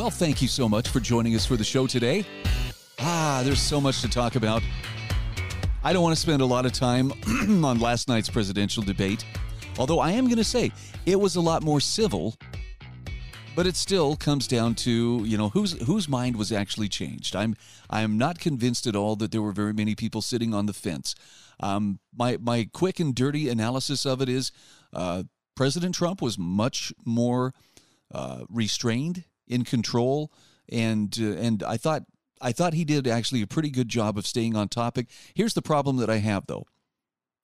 Well, thank you so much for joining us for the show today. Ah, there's so much to talk about. I don't want to spend a lot of time on last night's presidential debate, although I am going to say it was a lot more civil. But it still comes down to you know whose whose mind was actually changed. I'm I'm not convinced at all that there were very many people sitting on the fence. Um, my my quick and dirty analysis of it is uh, President Trump was much more uh, restrained, in control, and uh, and I thought I thought he did actually a pretty good job of staying on topic. Here's the problem that I have though.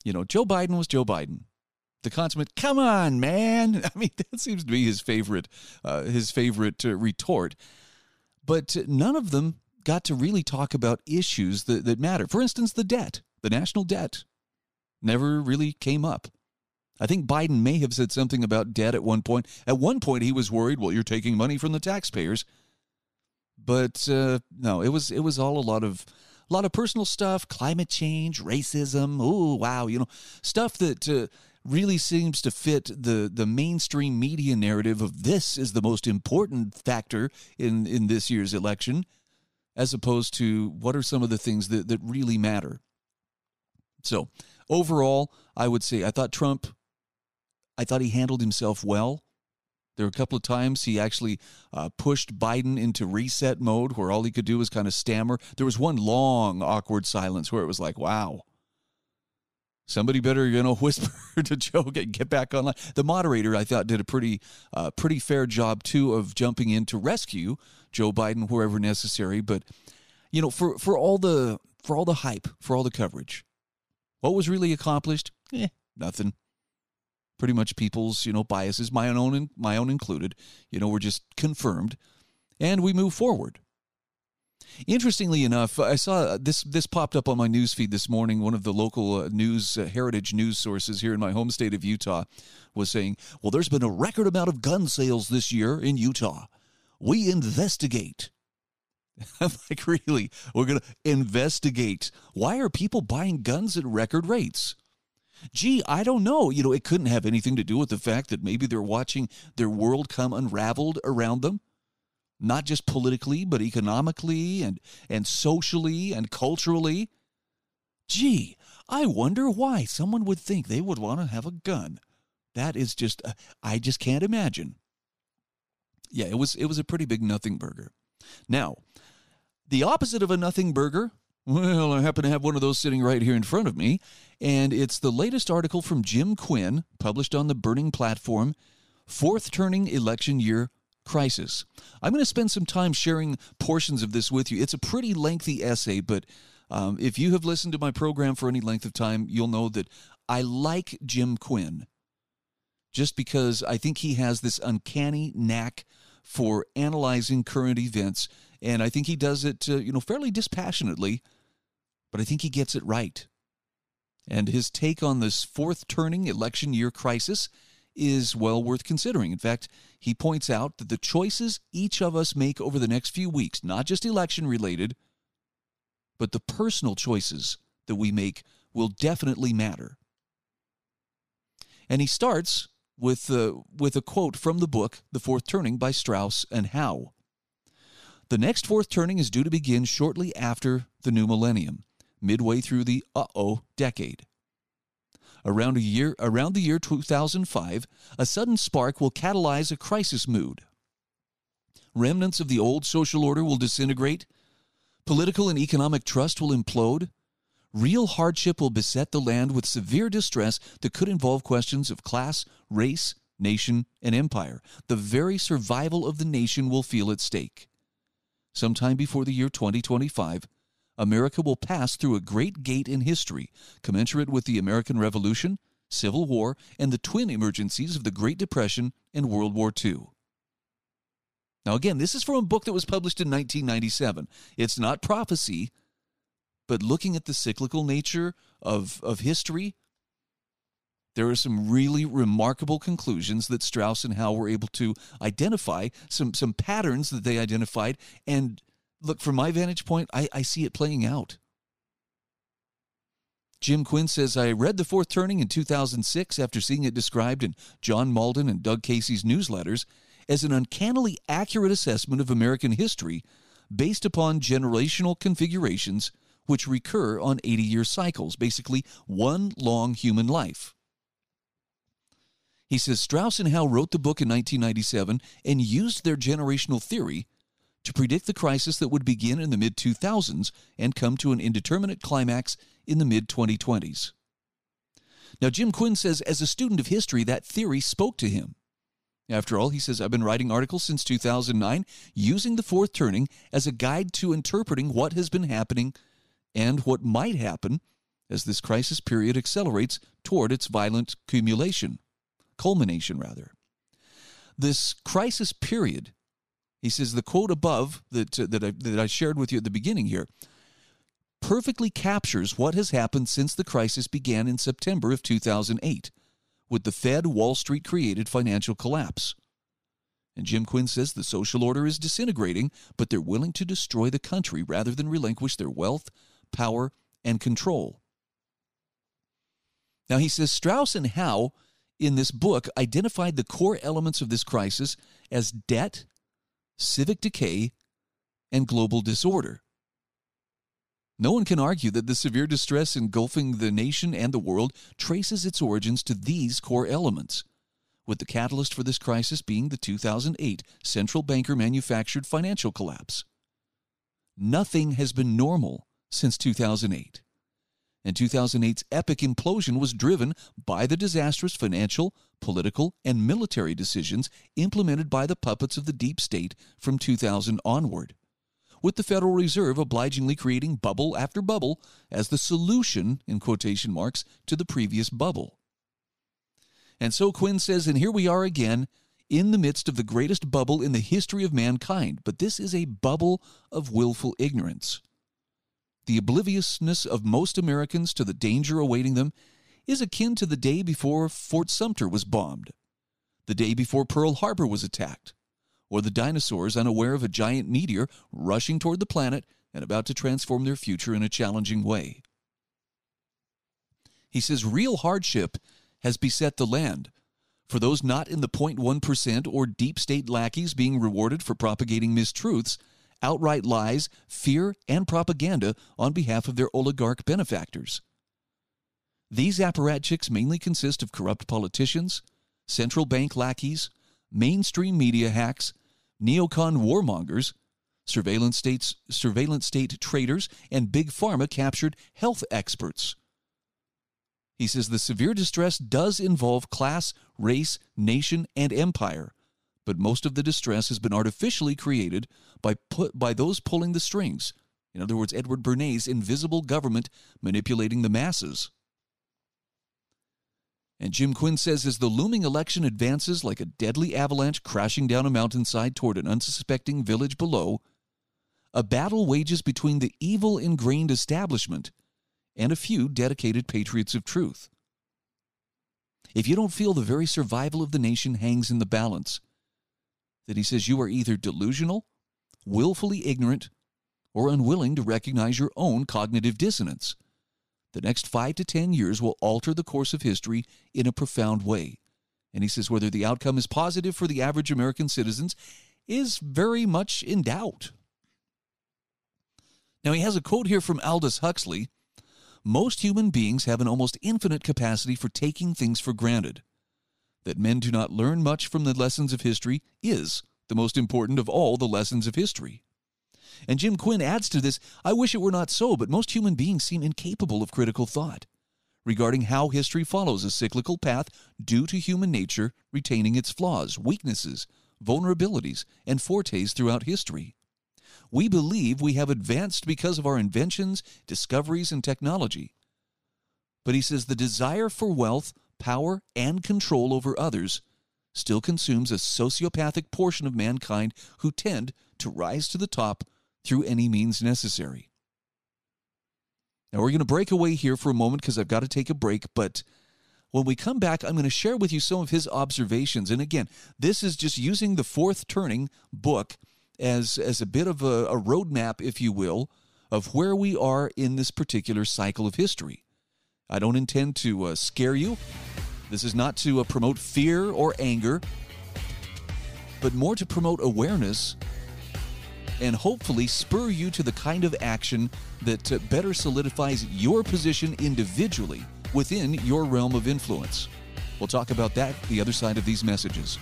You know, Joe Biden was Joe Biden. The consummate, come on, man. I mean, that seems to be his favorite, uh, his favorite uh, retort. But none of them got to really talk about issues that, that matter. For instance, the debt, the national debt, never really came up. I think Biden may have said something about debt at one point. At one point, he was worried, well, you're taking money from the taxpayers. But uh, no, it was it was all a lot of a lot of personal stuff, climate change, racism. Oh wow, you know stuff that uh, really seems to fit the the mainstream media narrative of this is the most important factor in in this year's election, as opposed to what are some of the things that that really matter. So overall, I would say I thought Trump, I thought he handled himself well. There were a couple of times he actually uh, pushed Biden into reset mode where all he could do was kind of stammer. There was one long, awkward silence where it was like, wow. Somebody better, you know, whisper to Joe, get, get back online. The moderator, I thought, did a pretty, uh, pretty fair job too of jumping in to rescue Joe Biden wherever necessary. But, you know, for for all the for all the hype, for all the coverage, what was really accomplished? Eh, nothing pretty much people's you know biases, my own my own included, you know, were just confirmed, and we move forward. Interestingly enough, I saw this this popped up on my news feed this morning. One of the local uh, news uh, heritage news sources here in my home state of Utah was saying, "Well, there's been a record amount of gun sales this year in Utah. We investigate." I'm like, really? We're going to investigate. Why are people buying guns at record rates? Gee, I don't know. You know, it couldn't have anything to do with the fact that maybe they're watching their world come unraveled around them, not just politically, but economically and, and socially and culturally. Gee, I wonder why someone would think they would want to have a gun. That is just, uh, I just can't imagine. Yeah, it was it was a pretty big nothing burger. Now, the opposite of a nothing burger well, I happen to have one of those sitting right here in front of me, and it's the latest article from Jim Quinn, published on the Burning Platform Fourth Turning Election Year Crisis. I'm going to spend some time sharing portions of this with you. It's a pretty lengthy essay, but um, if you have listened to my program for any length of time, you'll know that I like Jim Quinn just because I think he has this uncanny knack for analyzing current events, and I think he does it, uh, you know, fairly dispassionately but I think he gets it right. And his take on this fourth turning election year crisis is well worth considering. In fact, he points out that the choices each of us make over the next few weeks, not just election related, but the personal choices that we make will definitely matter. And he starts with, uh, with a quote from the book, The Fourth Turning by Strauss and Howe. The next fourth turning is due to begin shortly after the new millennium midway through the uh-oh decade. Around a year around the year 2005, a sudden spark will catalyze a crisis mood. Remnants of the old social order will disintegrate, political and economic trust will implode, real hardship will beset the land with severe distress that could involve questions of class, race, nation, and empire. The very survival of the nation will feel at stake. Sometime before the year 2025, America will pass through a great gate in history, commensurate with the American Revolution, Civil War, and the twin emergencies of the Great Depression and World War II. Now, again, this is from a book that was published in 1997. It's not prophecy, but looking at the cyclical nature of, of history, there are some really remarkable conclusions that Strauss and Howe were able to identify, some, some patterns that they identified. And look, from my vantage point, I, I see it playing out. Jim Quinn says, I read The Fourth Turning in 2006 after seeing it described in John Mauldin and Doug Casey's newsletters as an uncannily accurate assessment of American history based upon generational configurations which recur on 80 year cycles, basically one long human life. He says Strauss and Howe wrote the book in 1997 and used their generational theory to predict the crisis that would begin in the mid 2000s and come to an indeterminate climax in the mid 2020s. Now, Jim Quinn says, as a student of history, that theory spoke to him. After all, he says, I've been writing articles since 2009 using the fourth turning as a guide to interpreting what has been happening and what might happen as this crisis period accelerates toward its violent accumulation, culmination rather. This crisis period, he says, the quote above that, uh, that, I, that I shared with you at the beginning here, perfectly captures what has happened since the crisis began in September of 2008 with the Fed Wall Street created financial collapse. And Jim Quinn says the social order is disintegrating, but they're willing to destroy the country rather than relinquish their wealth, power, and control. Now, he says Strauss and Howe in this book identified the core elements of this crisis as debt, civic decay, and global disorder. No one can argue that the severe distress engulfing the nation and the world traces its origins to these core elements, with the catalyst for this crisis being the 2008 central banker manufactured financial collapse. Nothing has been normal since 2008. And 2008's epic implosion was driven by the disastrous financial, political, and military decisions implemented by the puppets of the deep state from 2000 onward with the Federal Reserve obligingly creating bubble after bubble as the solution, in quotation marks, to the previous bubble. And so Quinn says, and here we are again in the midst of the greatest bubble in the history of mankind, but this is a bubble of willful ignorance. The obliviousness of most Americans to the danger awaiting them is akin to the day before Fort Sumter was bombed, the day before Pearl Harbor was attacked, or the dinosaurs unaware of a giant meteor rushing toward the planet and about to transform their future in a challenging way. He says real hardship has beset the land. For those not in the 0.1% or deep state lackeys being rewarded for propagating mistruths, outright lies, fear, and propaganda on behalf of their oligarch benefactors. These apparatchiks mainly consist of corrupt politicians, central bank lackeys, mainstream media hacks, neocon warmongers, surveillance states, surveillance state traders, and big pharma captured health experts. He says the severe distress does involve class, race, nation, and empire, but most of the distress has been artificially created by put, by those pulling the strings. In other words, Edward Bernays' invisible government manipulating the masses. And Jim Quinn says as the looming election advances like a deadly avalanche crashing down a mountainside toward an unsuspecting village below, a battle wages between the evil ingrained establishment and a few dedicated patriots of truth. If you don't feel the very survival of the nation hangs in the balance, then he says you are either delusional, willfully ignorant, or unwilling to recognize your own cognitive dissonance. The next five to 10 years will alter the course of history in a profound way. And he says whether the outcome is positive for the average American citizens is very much in doubt. Now, he has a quote here from Aldous Huxley Most human beings have an almost infinite capacity for taking things for granted. That men do not learn much from the lessons of history is the most important of all the lessons of history. And Jim Quinn adds to this I wish it were not so, but most human beings seem incapable of critical thought regarding how history follows a cyclical path due to human nature retaining its flaws, weaknesses, vulnerabilities, and fortes throughout history. We believe we have advanced because of our inventions, discoveries, and technology. But he says the desire for wealth, power, and control over others still consumes a sociopathic portion of mankind who tend to rise to the top through any means necessary. Now, we're going to break away here for a moment because I've got to take a break, but when we come back, I'm going to share with you some of his observations. And again, this is just using the fourth turning book as, as a bit of a, a roadmap, if you will, of where we are in this particular cycle of history. I don't intend to uh, scare you. This is not to uh, promote fear or anger, but more to promote awareness and hopefully spur you to the kind of action that uh, better solidifies your position individually within your realm of influence. We'll talk about that the other side of these messages.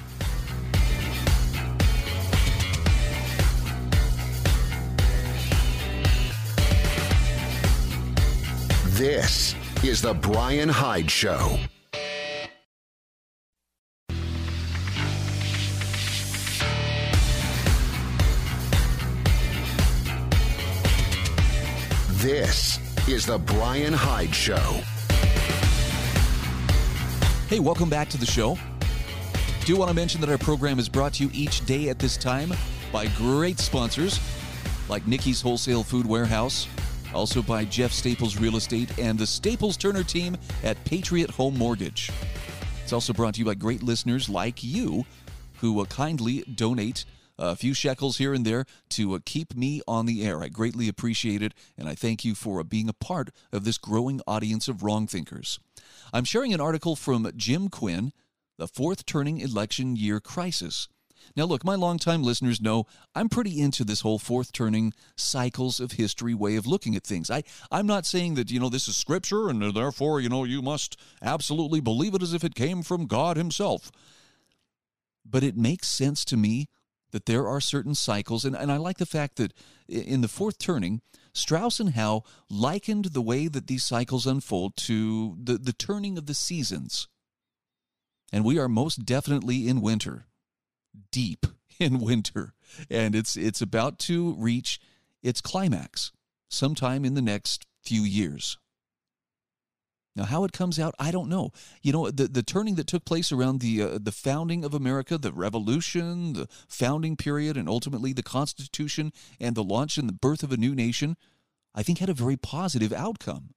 This is The Bryan Hyde Show. This is The Bryan Hyde Show. Hey, welcome back to the show. Do want to mention that our program is brought to you each day at this time by great sponsors like Nickey's Wholesale Food Warehouse, also by Jeff Staples Real Estate and the Staples Turner team at Patriot Home Mortgage. It's also brought to you by great listeners like you who uh, kindly donate a few shekels here and there to uh, keep me on the air. I greatly appreciate it, and I thank you for uh, being a part of this growing audience of wrong thinkers. I'm sharing an article from Jim Quinn, The Fourth Turning Election Year Crisis. Now, look, my longtime listeners know I'm pretty into this whole fourth turning cycles of history way of looking at things. I, I'm not saying that, you know, this is scripture and therefore, you know, you must absolutely believe it as if it came from God Himself. But it makes sense to me that there are certain cycles, and, and I like the fact that in the fourth turning, Strauss and Howe likened the way that these cycles unfold to the, the turning of the seasons. And we are most definitely in winter deep in winter, and it's it's about to reach its climax sometime in the next few years. Now, how it comes out, I don't know. You know, the, the turning that took place around the uh, the founding of America, the Revolution, the founding period, and ultimately the Constitution and the launch and the birth of a new nation, I think had a very positive outcome.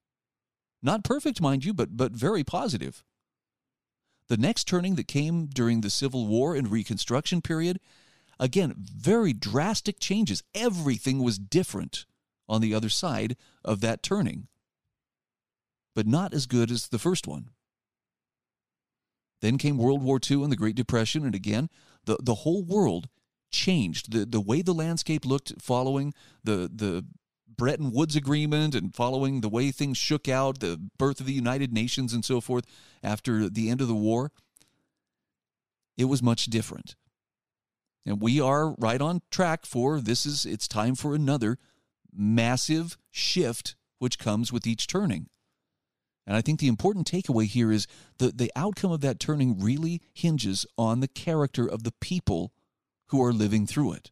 Not perfect, mind you, but but very positive. The next turning that came during the Civil War and Reconstruction period, again, very drastic changes. Everything was different on the other side of that turning, but not as good as the first one. Then came World War II and the Great Depression, and again, the, the whole world changed. The, the way the landscape looked following the, the Bretton Woods Agreement and following the way things shook out, the birth of the United Nations and so forth after the end of the war, it was much different. And we are right on track for this is it's time for another massive shift which comes with each turning. And I think the important takeaway here is that the outcome of that turning really hinges on the character of the people who are living through it.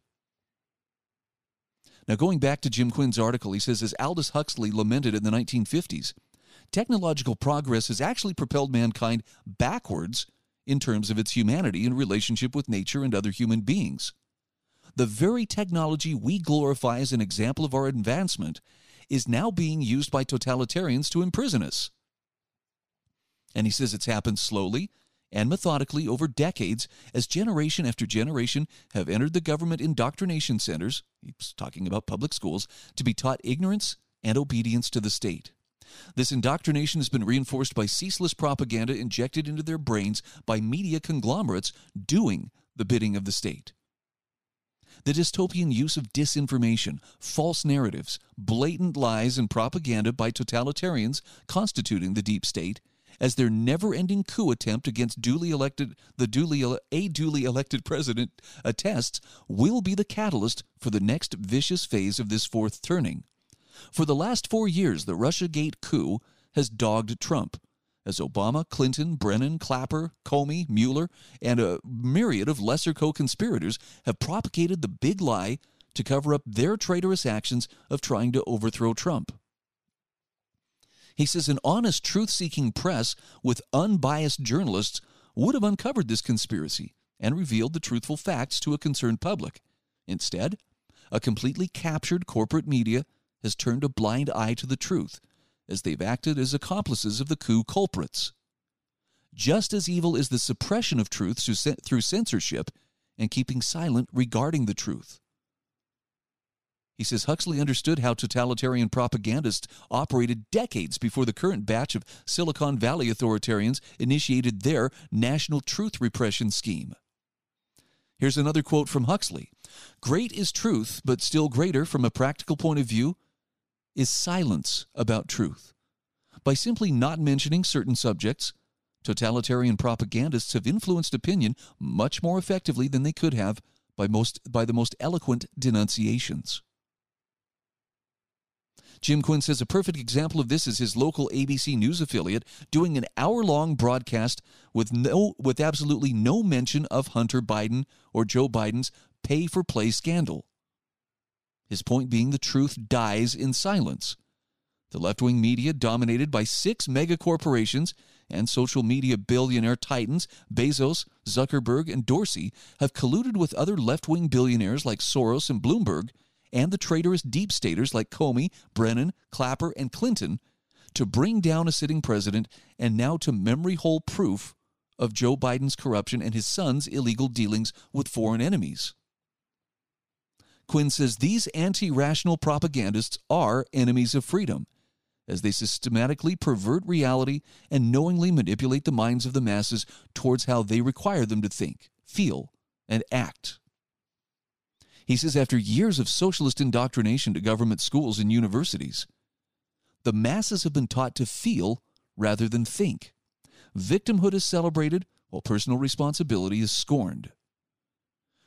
Now, going back to Jim Quinn's article, he says, as Aldous Huxley lamented in the 1950s, technological progress has actually propelled mankind backwards in terms of its humanity in relationship with nature and other human beings. The very technology we glorify as an example of our advancement is now being used by totalitarians to imprison us. And he says it's happened slowly and methodically over decades as generation after generation have entered the government indoctrination centers, he's talking about public schools, to be taught ignorance and obedience to the state. This indoctrination has been reinforced by ceaseless propaganda injected into their brains by media conglomerates doing the bidding of the state. The dystopian use of disinformation, false narratives, blatant lies, and propaganda by totalitarians constituting the deep state as their never-ending coup attempt against duly elected the duly a duly elected president attests will be the catalyst for the next vicious phase of this fourth turning. For the last 4 years the Russiagate coup has dogged Trump as Obama, Clinton, Brennan, Clapper, Comey, Mueller, and a myriad of lesser co-conspirators have propagated the big lie to cover up their traitorous actions of trying to overthrow Trump. He says an honest, truth seeking press with unbiased journalists would have uncovered this conspiracy, and revealed the truthful facts to a concerned public. Instead, a completely captured corporate media has turned a blind eye to the truth as they've acted as accomplices of the coup culprits. Just as evil is the suppression of truth through censorship and keeping silent regarding the truth. He says Huxley understood how totalitarian propagandists operated decades before the current batch of Silicon Valley authoritarians initiated their national truth repression scheme. Here's another quote from Huxley Great is truth, but still greater from a practical point of view is silence about truth. By simply not mentioning certain subjects, totalitarian propagandists have influenced opinion much more effectively than they could have by, most, by the most eloquent denunciations. Jim Quinn says a perfect example of this is his local ABC News affiliate doing an hour-long broadcast with no with absolutely no mention of Hunter Biden or Joe Biden's pay for play scandal. His point being the truth dies in silence. The left-wing media dominated by six mega corporations and social media billionaire titans Bezos, Zuckerberg, and Dorsey have colluded with other left-wing billionaires like Soros and Bloomberg and the traitorous deep staters like Comey, Brennan, Clapper, and Clinton to bring down a sitting president and now to memory hole proof of Joe Biden's corruption and his son's illegal dealings with foreign enemies. Quinn says these anti rational propagandists are enemies of freedom, as they systematically pervert reality and knowingly manipulate the minds of the masses towards how they require them to think, feel, and act. He says after years of socialist indoctrination to government schools and universities, the masses have been taught to feel rather than think. Victimhood is celebrated while personal responsibility is scorned.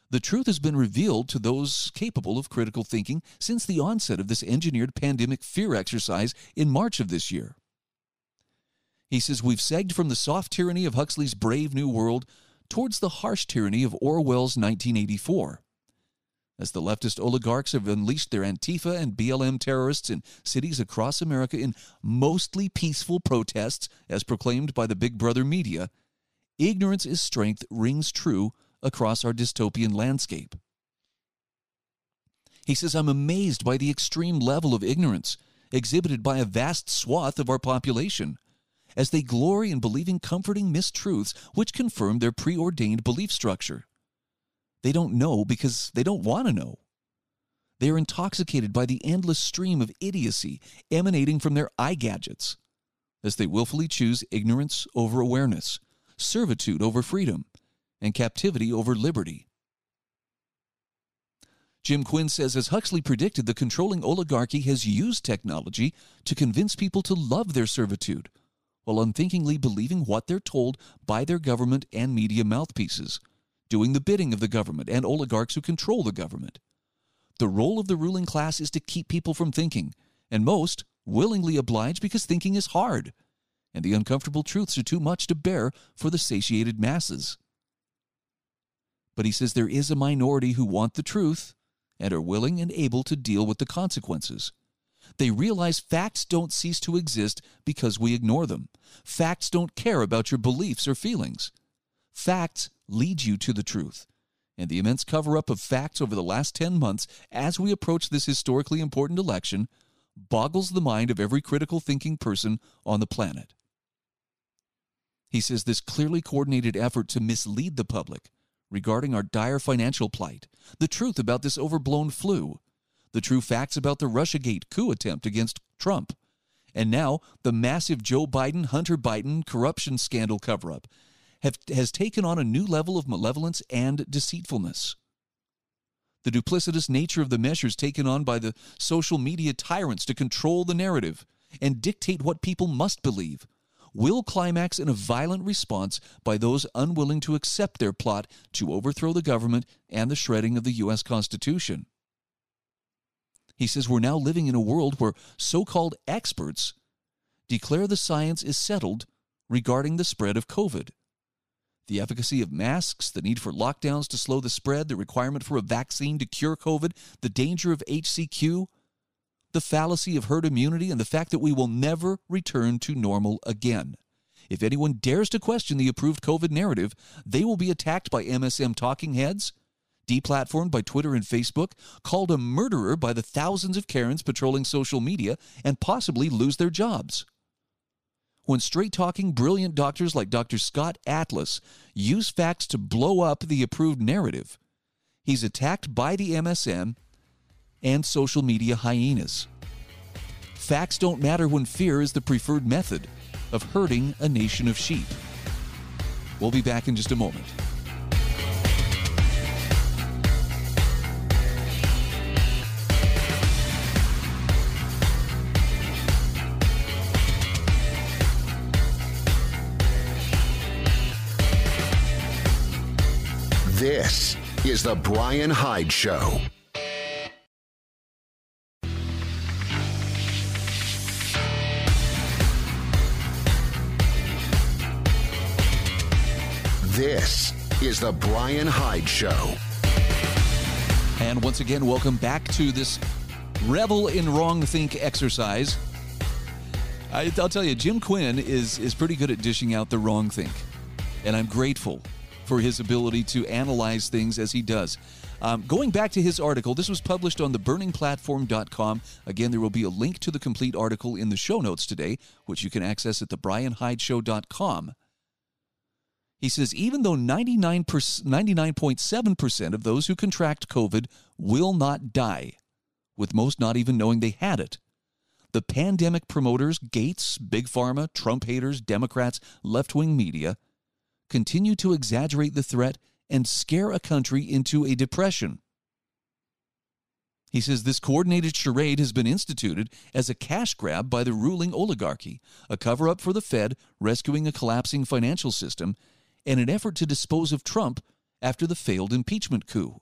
The truth has been revealed to those capable of critical thinking since the onset of this engineered pandemic fear exercise in March of this year. He says we've segged from the soft tyranny of Huxley's Brave New World towards the harsh tyranny of Orwell's 1984 as the leftist oligarchs have unleashed their Antifa and BLM terrorists in cities across America in mostly peaceful protests, as proclaimed by the Big Brother media, ignorance is strength rings true across our dystopian landscape. He says, I'm amazed by the extreme level of ignorance exhibited by a vast swath of our population as they glory in believing comforting mistruths which confirm their preordained belief structure. They don't know because they don't want to know. They are intoxicated by the endless stream of idiocy emanating from their eye gadgets as they willfully choose ignorance over awareness, servitude over freedom, and captivity over liberty. Jim Quinn says, as Huxley predicted, the controlling oligarchy has used technology to convince people to love their servitude, while unthinkingly believing what they're told by their government and media mouthpieces, doing the bidding of the government and oligarchs who control the government. The role of the ruling class is to keep people from thinking, and most willingly oblige because thinking is hard, and the uncomfortable truths are too much to bear for the satiated masses. But he says there is a minority who want the truth and are willing and able to deal with the consequences. They realize facts don't cease to exist because we ignore them. Facts don't care about your beliefs or feelings. Facts lead you to the truth. And the immense cover up of facts over the last 10 months as we approach this historically important election boggles the mind of every critical thinking person on the planet. He says this clearly coordinated effort to mislead the public regarding our dire financial plight, the truth about this overblown flu, the true facts about the Russiagate coup attempt against Trump, and now the massive Joe Biden Hunter Biden corruption scandal cover up have, has taken on a new level of malevolence and deceitfulness. The duplicitous nature of the measures taken on by the social media tyrants to control the narrative and dictate what people must believe will climax in a violent response by those unwilling to accept their plot to overthrow the government and the shredding of the U.S. Constitution. He says we're now living in a world where so called experts declare the science is settled regarding the spread of COVID the efficacy of masks, the need for lockdowns to slow the spread, the requirement for a vaccine to cure COVID, the danger of HCQ, the fallacy of herd immunity, and the fact that we will never return to normal again. If anyone dares to question the approved COVID narrative, they will be attacked by MSM talking heads, deplatformed by Twitter and Facebook, called a murderer by the thousands of Karens patrolling social media, and possibly lose their jobs. When straight talking, brilliant doctors like Dr. Scott Atlas use facts to blow up the approved narrative, he's attacked by the MSM and social media hyenas. Facts don't matter when fear is the preferred method of herding a nation of sheep. We'll be back in just a moment. This is The Bryan Hyde Show. This is The Bryan Hyde Show. And once again, welcome back to this revel in wrong think exercise. I, will tell you, Jim Quinn is, is pretty good at dishing out the wrong think. And I'm grateful for his ability to analyze things as he does. Um, going back to his article, this was published on theburningplatform.com. Again, there will be a link to the complete article in the show notes today, which you can access at thebrianhydeshow.com. He says even though 99.7% of those who contract COVID will not die, with most not even knowing they had it, the pandemic promoters, Gates, Big Pharma, Trump haters, Democrats, left wing media, continue to exaggerate the threat and scare a country into a depression. He says this coordinated charade has been instituted as a cash grab by the ruling oligarchy, a cover up for the Fed rescuing a collapsing financial system, and an effort to dispose of Trump after the failed impeachment coup.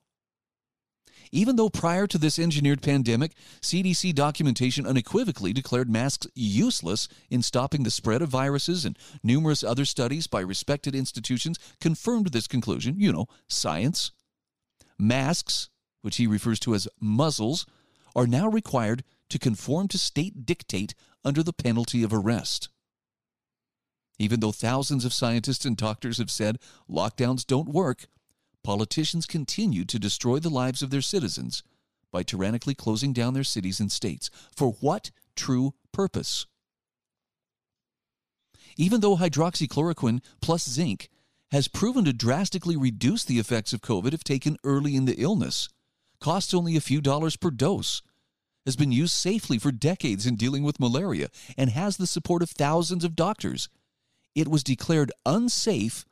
Even though prior to this engineered pandemic, CDC documentation unequivocally declared masks useless in stopping the spread of viruses, and numerous other studies by respected institutions confirmed this conclusion, you know, science. Masks, which he refers to as muzzles, are now required to conform to state dictate under the penalty of arrest. Even though thousands of scientists and doctors have said lockdowns don't work, politicians continue to destroy the lives of their citizens by tyrannically closing down their cities and states. For what true purpose? Even though hydroxychloroquine plus zinc has proven to drastically reduce the effects of COVID if taken early in the illness, costs only a few dollars per dose, has been used safely for decades in dealing with malaria, and has the support of thousands of doctors, it was declared unsafe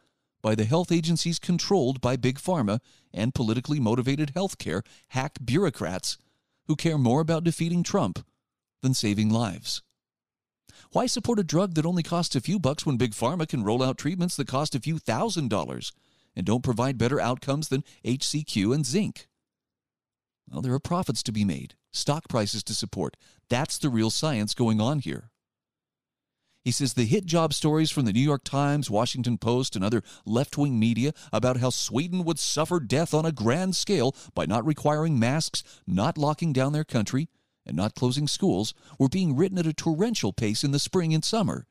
by the health agencies controlled by Big Pharma and politically motivated healthcare hack bureaucrats who care more about defeating Trump than saving lives. Why support a drug that only costs a few bucks when Big Pharma can roll out treatments that cost a few thousand dollars and don't provide better outcomes than HCQ and zinc? Well, there are profits to be made, stock prices to support. That's the real science going on here. He says the hit job stories from the New York Times, Washington Post, and other left wing media about how Sweden would suffer death on a grand scale by not requiring masks, not locking down their country, and not closing schools were being written at a torrential pace in the spring and summer.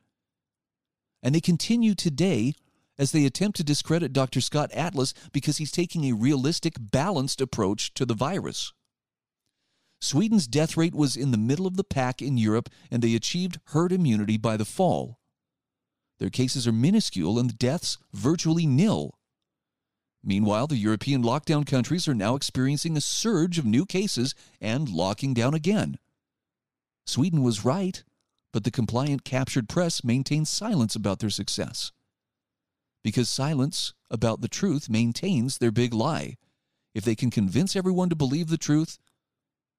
And they continue today as they attempt to discredit Dr. Scott Atlas because he's taking a realistic, balanced approach to the virus. Sweden's death rate was in the middle of the pack in Europe, and they achieved herd immunity by the fall. Their cases are minuscule and the deaths virtually nil. Meanwhile, the European lockdown countries are now experiencing a surge of new cases and locking down again. Sweden was right, but the compliant captured press maintains silence about their success. Because silence about the truth maintains their big lie. If they can convince everyone to believe the truth,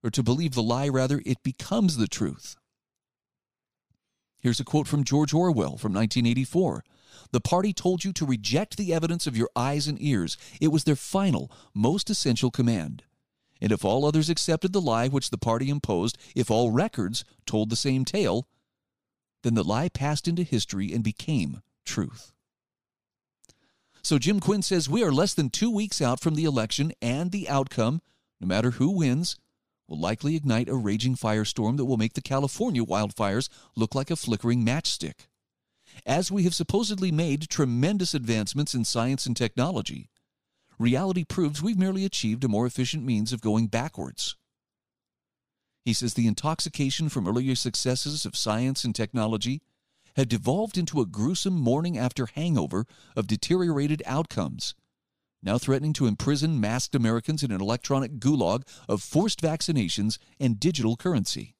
or to believe the lie, rather, it becomes the truth. Here's a quote from George Orwell from 1984. The party told you to reject the evidence of your eyes and ears. It was their final, most essential command. And if all others accepted the lie which the party imposed, if all records told the same tale, then the lie passed into history and became truth. So Jim Quinn says we are less than two weeks out from the election, and the outcome, no matter who wins, will likely ignite a raging firestorm that will make the California wildfires look like a flickering matchstick. as we have supposedly made tremendous advancements in science and technology, reality proves we've merely achieved a more efficient means of going backwards. He says the intoxication from earlier successes of science and technology had devolved into a gruesome morning after hangover of deteriorated outcomes, now threatening to imprison masked Americans in an electronic gulag of forced vaccinations and digital currency.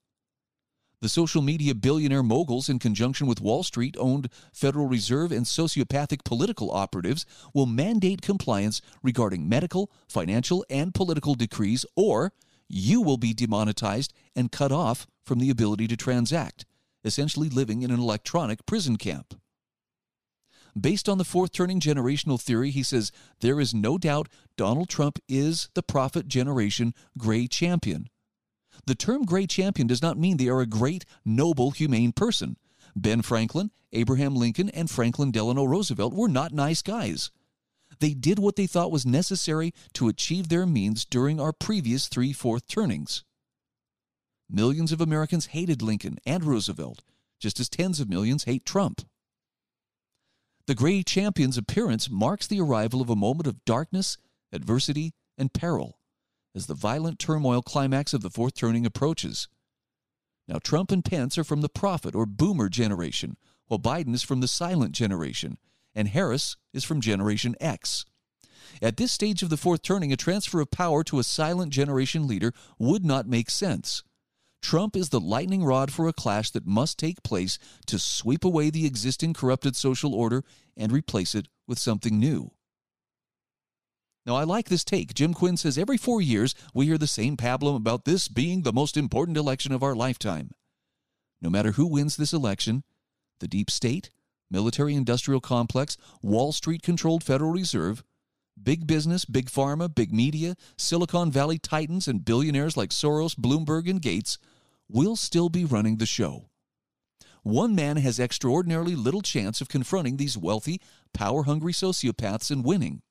The social media billionaire moguls, in conjunction with Wall Street owned Federal Reserve and sociopathic political operatives, will mandate compliance regarding medical, financial, and political decrees, or you will be demonetized and cut off from the ability to transact, essentially living in an electronic prison camp. Based on the fourth turning generational theory, he says there is no doubt Donald Trump is the prophet generation gray champion. The term gray champion does not mean they are a great, noble, humane person. Ben Franklin, Abraham Lincoln, and Franklin Delano Roosevelt were not nice guys. They did what they thought was necessary to achieve their means during our previous three fourth turnings. Millions of Americans hated Lincoln and Roosevelt, just as tens of millions hate Trump. The Gray Champion's appearance marks the arrival of a moment of darkness, adversity, and peril as the violent turmoil climax of the fourth turning approaches. Now, Trump and Pence are from the prophet or boomer generation, while Biden is from the silent generation, and Harris is from Generation X. At this stage of the fourth turning, a transfer of power to a silent generation leader would not make sense. Trump is the lightning rod for a clash that must take place to sweep away the existing corrupted social order and replace it with something new. Now, I like this take. Jim Quinn says every four years we hear the same pablum about this being the most important election of our lifetime. No matter who wins this election, the deep state, military industrial complex, Wall Street controlled Federal Reserve, big business, big pharma, big media, Silicon Valley titans, and billionaires like Soros, Bloomberg, and Gates will still be running the show. One man has extraordinarily little chance of confronting these wealthy, power hungry sociopaths and winning.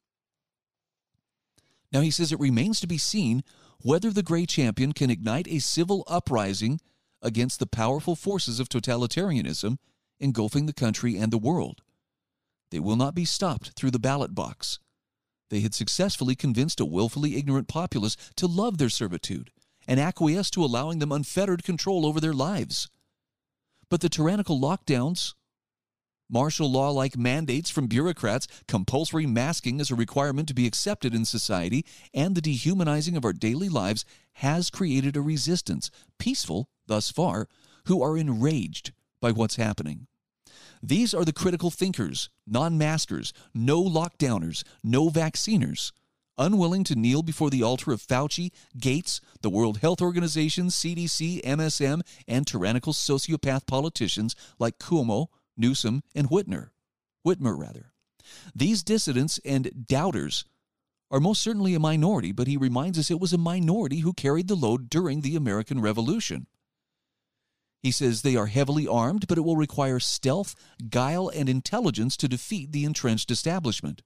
Now, he says it remains to be seen whether the Gray Champion can ignite a civil uprising against the powerful forces of totalitarianism engulfing the country and the world. They will not be stopped through the ballot box. They had successfully convinced a willfully ignorant populace to love their servitude and acquiesce to allowing them unfettered control over their lives. But the tyrannical lockdowns, martial law like mandates from bureaucrats, compulsory masking as a requirement to be accepted in society, and the dehumanizing of our daily lives has created a resistance, peaceful thus far, who are enraged by what's happening. These are the critical thinkers, non maskers, no lockdowners, no vacciners, unwilling to kneel before the altar of Fauci, Gates, the World Health Organization, CDC, MSM, and tyrannical sociopath politicians like Cuomo, Newsom, and Whitmer. Whitmer, rather. These dissidents and doubters are most certainly a minority, but he reminds us it was a minority who carried the load during the American Revolution. He says they are heavily armed, but it will require stealth, guile, and intelligence to defeat the entrenched establishment.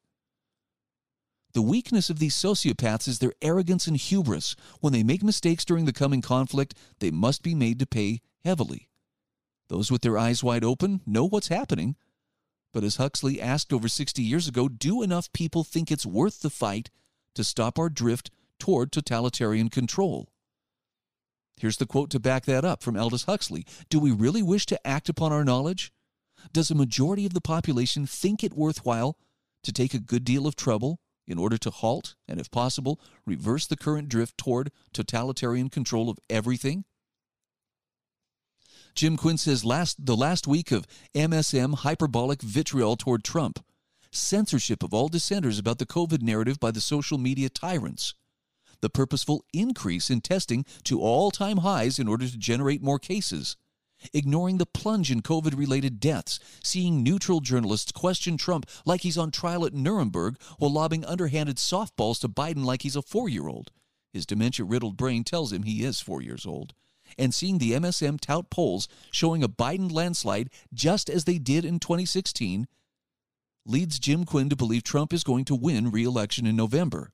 The weakness of these sociopaths is their arrogance and hubris. When they make mistakes during the coming conflict, they must be made to pay heavily. Those with their eyes wide open know what's happening. But as Huxley asked over 60 years ago, do enough people think it's worth the fight to stop our drift toward totalitarian control? Here's the quote to back that up from Aldous Huxley Do we really wish to act upon our knowledge? Does a majority of the population think it worthwhile to take a good deal of trouble in order to halt and, if possible, reverse the current drift toward totalitarian control of everything? Jim Quinn says last the last week of MSM hyperbolic vitriol toward Trump, censorship of all dissenters about the COVID narrative by the social media tyrants, the purposeful increase in testing to all-time highs in order to generate more cases, ignoring the plunge in COVID related deaths, seeing neutral journalists question Trump like he's on trial at Nuremberg while lobbing underhanded softballs to Biden like he's a four year old. His dementia riddled brain tells him he is four years old and seeing the MSM tout polls showing a Biden landslide just as they did in 2016 leads Jim Quinn to believe Trump is going to win re election in November.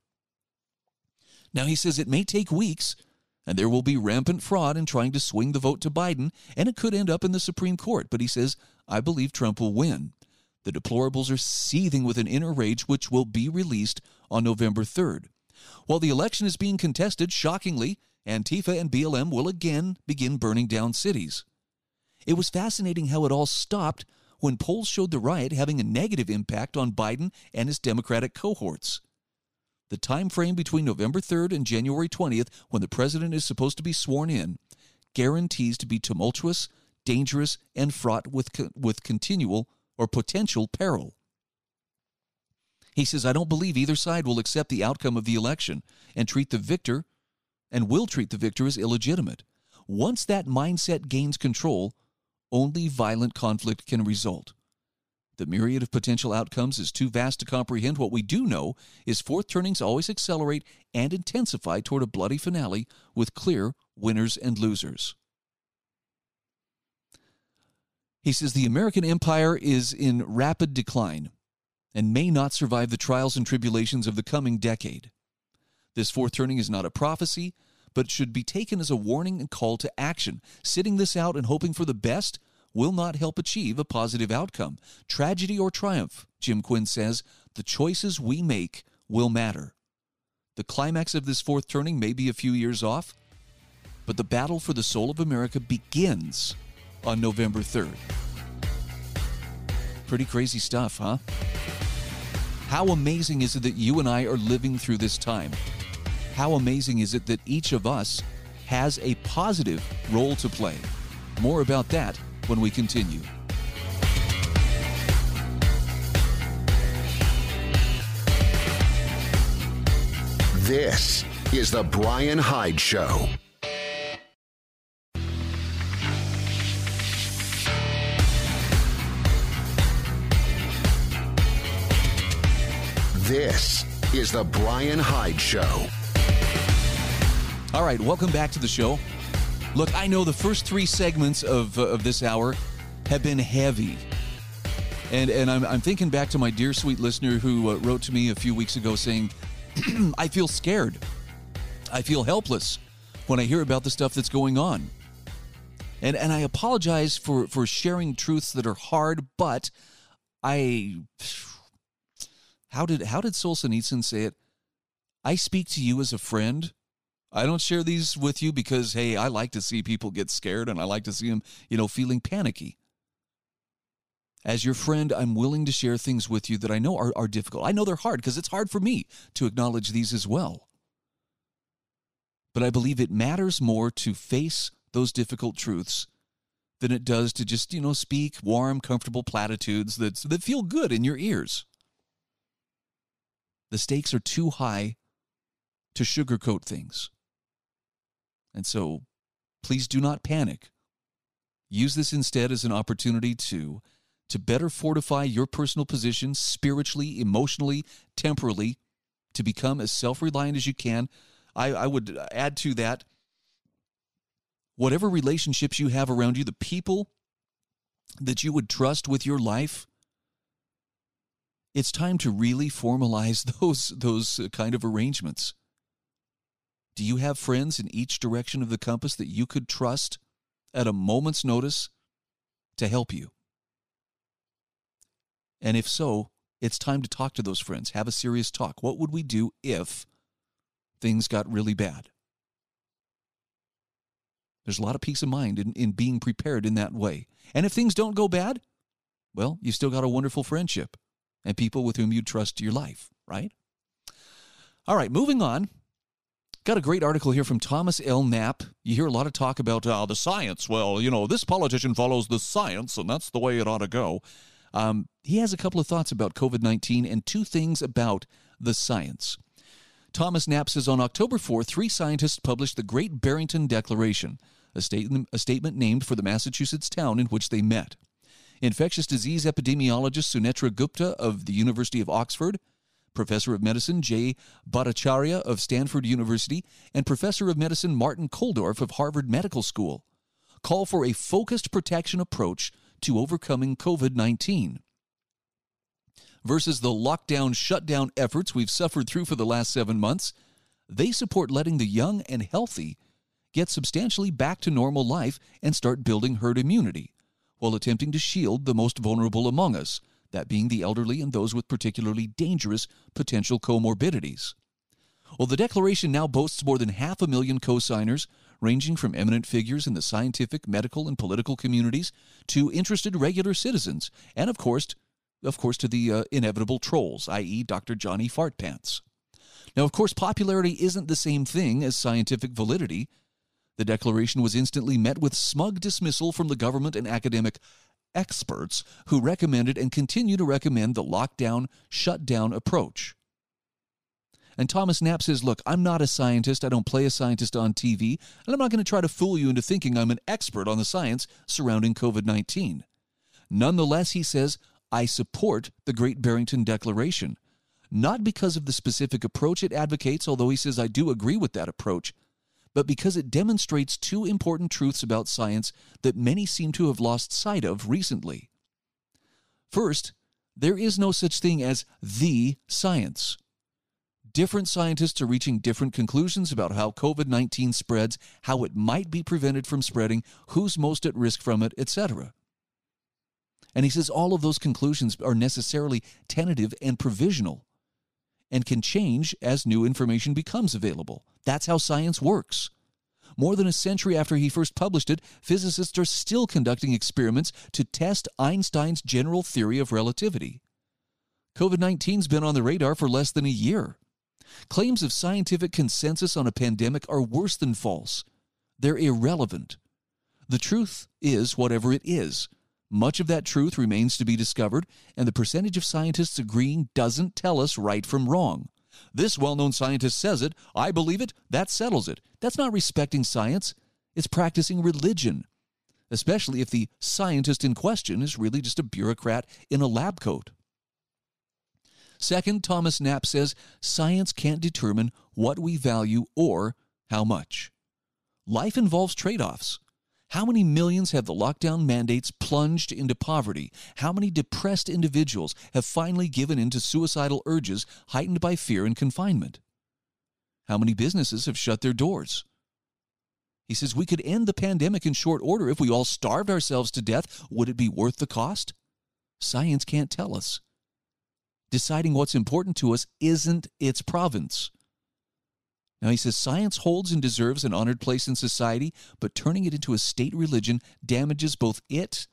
Now, he says it may take weeks, And there will be rampant fraud in trying to swing the vote to Biden, and it could end up in the Supreme Court. But he says, I believe Trump will win. The deplorables are seething with an inner rage which will be released on November 3rd. While the election is being contested, shockingly, Antifa and BLM will again begin burning down cities. It was fascinating how it all stopped when polls showed the riot having a negative impact on Biden and his Democratic cohorts. The time frame between November 3rd and January 20th, when the president is supposed to be sworn in, guarantees to be tumultuous, dangerous, and fraught with, with continual or potential peril. He says, I don't believe either side will accept the outcome of the election and treat the victor and will treat the victor as illegitimate. Once that mindset gains control, only violent conflict can result. The myriad of potential outcomes is too vast to comprehend. What we do know is fourth turnings always accelerate and intensify toward a bloody finale with clear winners and losers. He says the American empire is in rapid decline and may not survive the trials and tribulations of the coming decade. This fourth turning is not a prophecy, but should be taken as a warning and call to action. Sitting this out and hoping for the best will not help achieve a positive outcome. Tragedy or triumph, Jim Quinn says, the choices we make will matter. The climax of this fourth turning may be a few years off, but the battle for the soul of America begins on November 3rd. Pretty crazy stuff, huh? How amazing is it that you and I are living through this time? How amazing is it that each of us has a positive role to play? More about that when we continue. This is The Bryan Hyde Show. This is The Bryan Hyde Show. All right, welcome back to the show. Look, I know the first three segments of, uh, of this hour have been heavy. And, and I'm, I'm thinking back to my dear sweet listener who uh, wrote to me a few weeks ago saying, I feel scared. I feel helpless when I hear about the stuff that's going on. And, and I apologize for, for sharing truths that are hard, but I. How did, how did Solzhenitsyn say it? I speak to you as a friend I don't share these with you because, hey, I like to see people get scared and I like to see them, you know, feeling panicky. As your friend, I'm willing to share things with you that I know are, are difficult. I know they're hard because it's hard for me to acknowledge these as well. But I believe it matters more to face those difficult truths than it does to just, you know, speak warm, comfortable platitudes that, that feel good in your ears. The stakes are too high to sugarcoat things. And so please do not panic. Use this instead as an opportunity to to better fortify your personal position spiritually, emotionally, temporally, to become as self-reliant as you can. I, I would add to that whatever relationships you have around you, the people that you would trust with your life, it's time to really formalize those those kind of arrangements. Do you have friends in each direction of the compass that you could trust at a moment's notice to help you? And if so, it's time to talk to those friends, have a serious talk. What would we do if things got really bad? There's a lot of peace of mind in, in being prepared in that way. And if things don't go bad, well, you've still got a wonderful friendship and people with whom you trust your life, right? All right, moving on. Got a great article here from Thomas L. Knapp. You hear a lot of talk about uh, the science. Well, you know, this politician follows the science, and that's the way it ought to go. Um, he has a couple of thoughts about COVID 19 and two things about the science. Thomas Knapp says on October 4th, three scientists published the Great Barrington Declaration, a, statement, a statement named for the Massachusetts town in which they met. Infectious disease epidemiologist Sunetra Gupta of the University of Oxford Professor of Medicine Jay Bhattacharya of Stanford University, and Professor of Medicine Martin Kulldorff of Harvard Medical School call for a focused protection approach to overcoming COVID 19 versus the lockdown shutdown efforts we've suffered through for the last seven months. They support letting the young and healthy get substantially back to normal life and start building herd immunity, while attempting to shield the most vulnerable among us, that being the elderly and those with particularly dangerous potential comorbidities. Well, the Declaration now boasts more than half a million co signers, ranging from eminent figures in the scientific, medical, and political communities to interested regular citizens, and of course, of course, to the uh, inevitable trolls, i.e., Dr. Johnny Fartpants. Now, of course, popularity isn't the same thing as scientific validity. The declaration was instantly met with smug dismissal from the government and academic experts who recommended and continue to recommend the lockdown, shutdown approach. And Thomas Knapp says, Look, I'm not a scientist. I don't play a scientist on TV, and I'm not going to try to fool you into thinking I'm an expert on the science surrounding COVID 19. Nonetheless, he says, I support the Great Barrington Declaration, not because of the specific approach it advocates, although he says I do agree with that approach, but because it demonstrates two important truths about science that many seem to have lost sight of recently. First, there is no such thing as the science. Different scientists are reaching different conclusions about how COVID 19 spreads, how it might be prevented from spreading, who's most at risk from it, etc. And he says all of those conclusions are necessarily tentative and provisional and can change as new information becomes available. That's how science works. More than a century after he first published it, physicists are still conducting experiments to test Einstein's general theory of relativity. COVID 19's been on the radar for less than a year. Claims of scientific consensus on a pandemic are worse than false. They're irrelevant. The truth is whatever it is. Much of that truth remains to be discovered, and the percentage of scientists agreeing doesn't tell us right from wrong. This well known scientist says it, I believe it, that settles it. That's not respecting science, it's practicing religion, especially if the scientist in question is really just a bureaucrat in a lab coat. Second, Thomas Knapp says science can't determine what we value or how much. Life involves trade offs. How many millions have the lockdown mandates plunged into poverty? How many depressed individuals have finally given in to suicidal urges heightened by fear and confinement? How many businesses have shut their doors? He says we could end the pandemic in short order if we all starved ourselves to death. Would it be worth the cost? Science can't tell us. Deciding what's important to us isn't its province. Now, he says science holds and deserves an honored place in society, but turning it into a state religion damages both it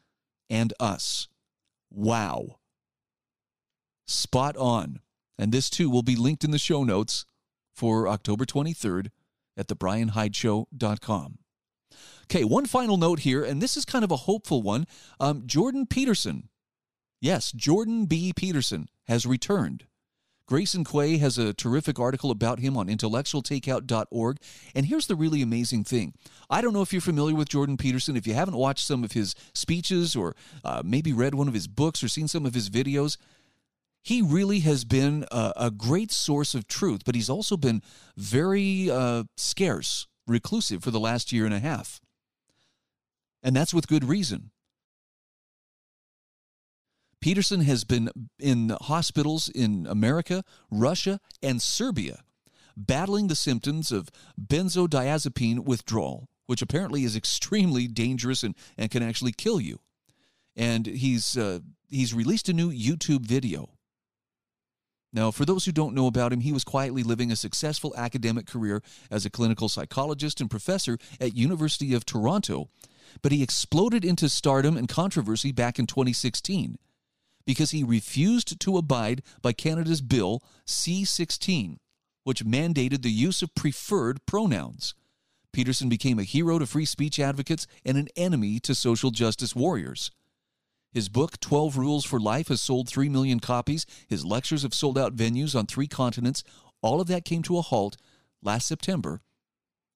and us. Wow. Spot on. And this too will be linked in the show notes for October 23rd at thebryanhydeshow.com. Okay, one final note here, and this is kind of a hopeful one. Um, Jordan Peterson, yes, Jordan B. Peterson has returned. Grayson Quay has a terrific article about him on intellectualtakeout.org. And here's the really amazing thing I don't know if you're familiar with Jordan Peterson. If you haven't watched some of his speeches or uh, maybe read one of his books or seen some of his videos, he really has been a, a great source of truth, but he's also been very uh, scarce, reclusive for the last year and a half. And that's with good reason. Peterson has been in hospitals in America, Russia, and Serbia battling the symptoms of benzodiazepine withdrawal, which apparently is extremely dangerous and, and can actually kill you. And he's, uh, he's released a new YouTube video. Now, for those who don't know about him, he was quietly living a successful academic career as a clinical psychologist and professor at University of Toronto, but he exploded into stardom and controversy back in 2016 because he refused to abide by Canada's Bill C 16, which mandated the use of preferred pronouns. Peterson became a hero to free speech advocates and an enemy to social justice warriors. His book, 12 Rules for Life, has sold 3 million copies. His lectures have sold out venues on three continents. All of that came to a halt last September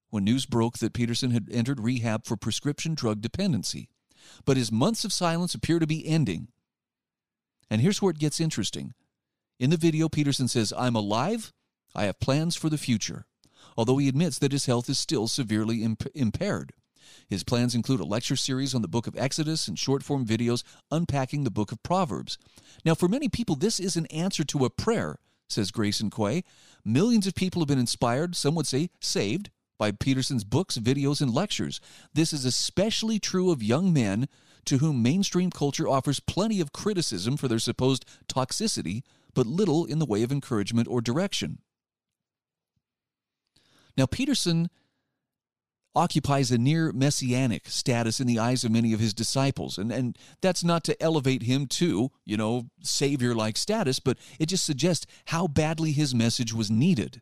when news broke that Peterson had entered rehab for prescription drug dependency. But his months of silence appear to be ending. And here's where it gets interesting. In the video, Peterson says, I'm alive. I have plans for the future, although he admits that his health is still severely imp- impaired. His plans include a lecture series on the book of Exodus and short form videos unpacking the book of Proverbs. Now, for many people, this is an answer to a prayer, says Grayson Quay. Millions of people have been inspired, some would say saved, by Peterson's books, videos, and lectures. This is especially true of young men to whom mainstream culture offers plenty of criticism for their supposed toxicity, but little in the way of encouragement or direction. Now, Peterson occupies a near messianic status in the eyes of many of his disciples. And, and that's not to elevate him to, you know, savior like status, but it just suggests how badly his message was needed.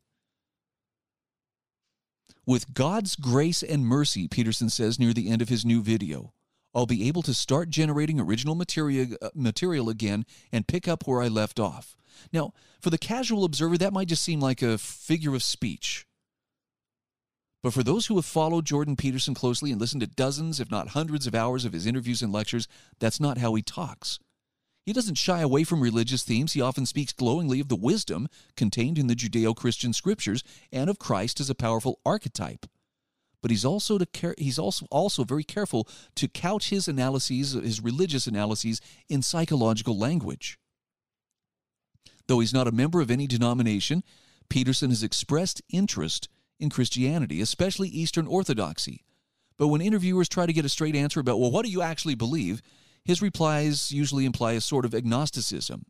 With God's grace and mercy, Peterson says near the end of his new video, I'll be able to start generating original material, uh, material again and pick up where I left off. Now, for the casual observer, that might just seem like a figure of speech. But for those who have followed Jordan Peterson closely and listened to dozens, if not hundreds, of hours of his interviews and lectures, that's not how he talks. He doesn't shy away from religious themes. He often speaks glowingly of the wisdom contained in the Judeo Christian scriptures and of Christ as a powerful archetype. But he's also, to care, he's also, also very careful to couch his analyses, his religious analyses, in psychological language. Though he's not a member of any denomination, Peterson has expressed interest in Christianity, especially Eastern Orthodoxy. But when interviewers try to get a straight answer about, well, what do you actually believe? His replies usually imply a sort of agnosticism.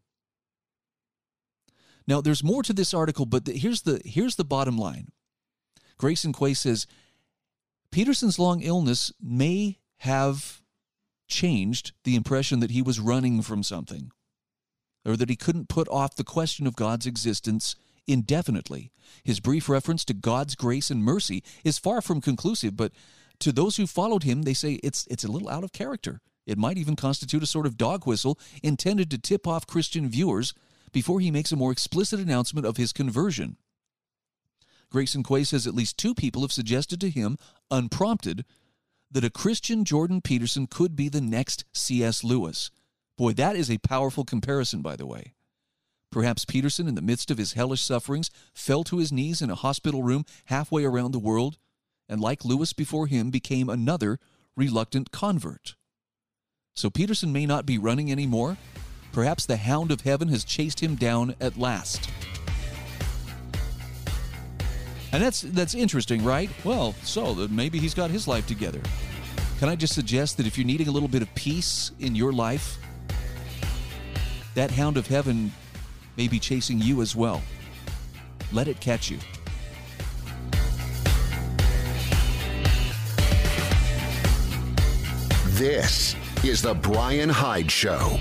Now, there's more to this article, but the, here's, the, here's the bottom line. Grayson Quay says Peterson's long illness may have changed the impression that he was running from something, or that he couldn't put off the question of God's existence indefinitely. His brief reference to God's grace and mercy is far from conclusive, but to those who followed him, they say it's, it's a little out of character. It might even constitute a sort of dog whistle intended to tip off Christian viewers before he makes a more explicit announcement of his conversion. Grayson Quay says at least two people have suggested to him, unprompted, that a Christian Jordan Peterson could be the next C.S. Lewis. Boy, that is a powerful comparison, by the way. Perhaps Peterson, in the midst of his hellish sufferings, fell to his knees in a hospital room halfway around the world, and like Lewis before him, became another reluctant convert. So Peterson may not be running anymore. Perhaps the hound of heaven has chased him down at last. And that's that's interesting, right? Well, so maybe he's got his life together. Can I just suggest that if you're needing a little bit of peace in your life, that hound of heaven may be chasing you as well. Let it catch you. This is The Bryan Hyde Show.